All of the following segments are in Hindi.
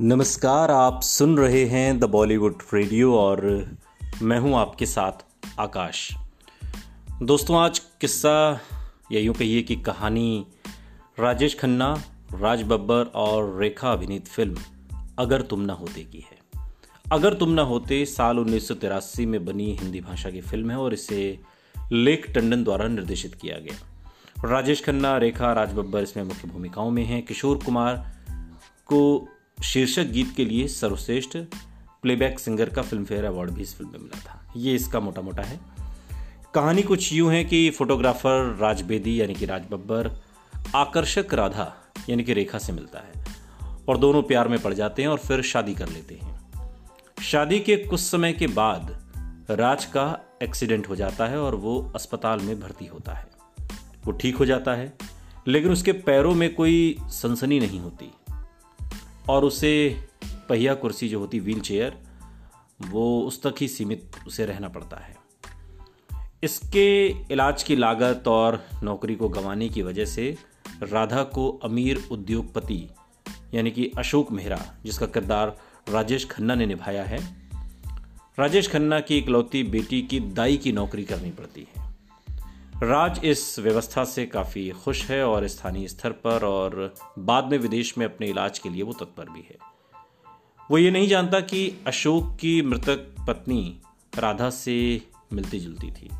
नमस्कार, आप सुन रहे हैं द बॉलीवुड रेडियो और मैं हूँ आपके साथ आकाश। दोस्तों, आज किस्सा या यूँ कहिए कि कहानी राजेश खन्ना, राज बब्बर और रेखा अभिनीत फ़िल्म अगर तुम ना होते की है। अगर तुम ना होते, साल उन्नीस सौ तिरासी में बनी हिंदी भाषा की फ़िल्म है और इसे लेख टंडन द्वारा निर्देशित किया गया। राजेश खन्ना, रेखा, राज बब्बर इसमें मुख्य भूमिकाओं में हैं। किशोर कुमार को शीर्षक गीत के लिए सर्वश्रेष्ठ प्लेबैक सिंगर का फ़िल्म फेयर अवार्ड भी इस फ़िल्म में मिला था। ये इसका मोटा मोटा है। कहानी कुछ यूँ है कि फोटोग्राफर राज बेदी, यानी कि राज बब्बर, आकर्षक राधा, यानी कि रेखा से मिलता है और दोनों प्यार में पड़ जाते हैं और फिर शादी कर लेते हैं। शादी के कुछ समय के बाद राज का एक्सीडेंट हो जाता है और वो अस्पताल में भर्ती होता है। वो ठीक हो जाता है, लेकिन उसके पैरों में कोई सनसनी नहीं होती। और उसे पहिया कुर्सी जो होती व्हील चेयर वो उस तक ही सीमित उसे रहना पड़ता है। इसके इलाज की लागत और नौकरी को गंवाने की वजह से राधा को अमीर उद्योगपति, यानी कि अशोक मेहरा, जिसका किरदार राजेश खन्ना ने निभाया है, राजेश खन्ना की इकलौती बेटी की दाई की नौकरी करनी पड़ती है। राज इस व्यवस्था से काफ़ी खुश है और स्थानीय स्तर पर और बाद में विदेश में अपने इलाज के लिए वो तत्पर भी है। वो ये नहीं जानता कि अशोक की मृतक पत्नी राधा से मिलती जुलती थी,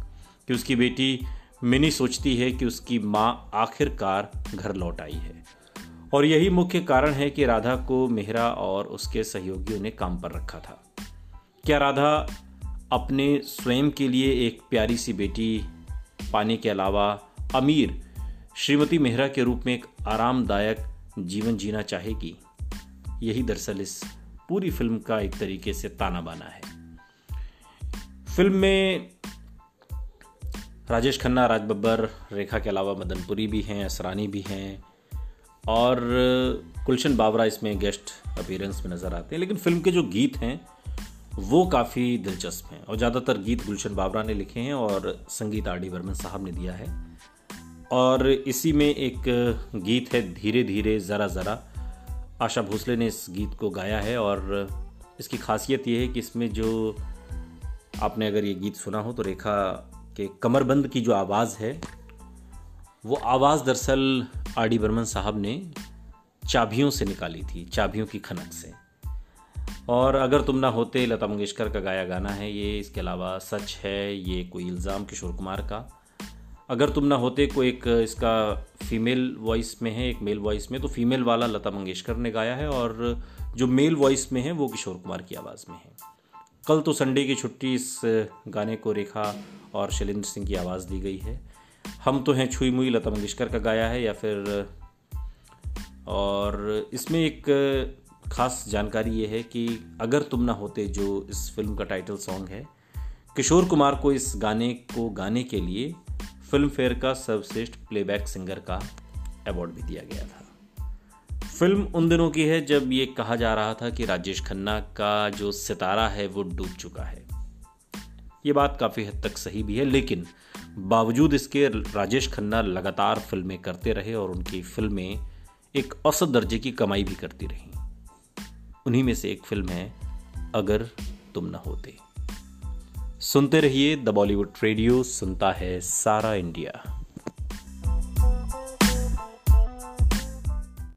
कि उसकी बेटी मिनी सोचती है कि उसकी माँ आखिरकार घर लौट आई है। और यही मुख्य कारण है कि राधा को मेहरा और उसके सहयोगियों ने काम पर रखा था। क्या राधा अपने स्वयं के लिए एक प्यारी सी बेटी पाने के अलावा अमीर श्रीमती मेहरा के रूप में एक आरामदायक जीवन जीना चाहेगी। यही दरअसल इस पूरी फ़िल्म का एक तरीके से ताना बाना है। फ़िल्म में राजेश खन्ना राज बब्बर रेखा के अलावा मदनपुरी भी हैं, असरानी भी हैं और गुलशन बाबरा इसमें गेस्ट अपीयरेंस में नज़र आते हैं। लेकिन फ़िल्म के जो गीत हैं वो काफ़ी दिलचस्प हैं। और ज़्यादातर गीत गुलशन बाबरा ने लिखे हैं और संगीत आर डी वर्मन साहब ने दिया है। और इसी में एक गीत है धीरे धीरे, ज़रा ज़रा। आशा भोसले ने इस गीत को गाया है और इसकी खासियत ये है कि इसमें जो आपने अगर ये गीत सुना हो तो रेखा के कमरबंद की जो आवाज़ है, वो आवाज़ दरअसल आर डी बर्मन साहब ने चाबियों से निकाली थी, चाबियों की खनक से। और अगर तुम ना होते लता मंगेशकर का गाया गाना है ये, इसके अलावा सच है, ये कोई इल्ज़ाम किशोर कुमार का। अगर तुम ना होते को एक, इसका फीमेल वॉइस में है, एक मेल वॉइस में तो फीमेल वाला लता मंगेशकर ने गाया है और जो मेल वॉइस में है, वो किशोर कुमार की आवाज़ में है। कल तो संडे की छुट्टी इस गाने को रेखा और शैलेंद्र सिंह की आवाज़ दी गई है। हम तो हैं छुई मुई लता मंगेशकर का गाया है या फिर, और इसमें एक खास जानकारी ये है कि अगर तुम ना होते जो इस फ़िल्म का टाइटल सॉन्ग है, किशोर कुमार को इस गाने को गाने के लिए फ़िल्म फेयर का सर्वश्रेष्ठ प्लेबैक सिंगर का अवार्ड भी दिया गया था। फ़िल्म उन दिनों की है जब ये कहा जा रहा था कि राजेश खन्ना का जो सितारा है वो डूब चुका है। ये बात काफ़ी हद तक सही भी है, लेकिन बावजूद इसके राजेश खन्ना लगातार फ़िल्में करते रहे और उनकी फ़िल्में एक औसत दर्जे की कमाई भी करती रहीं। उन्हीं में से एक फ़िल्म है, अगर तुम न होते। सुनते रहिए द बॉलीवुड रेडियो, सुनता है सारा इंडिया।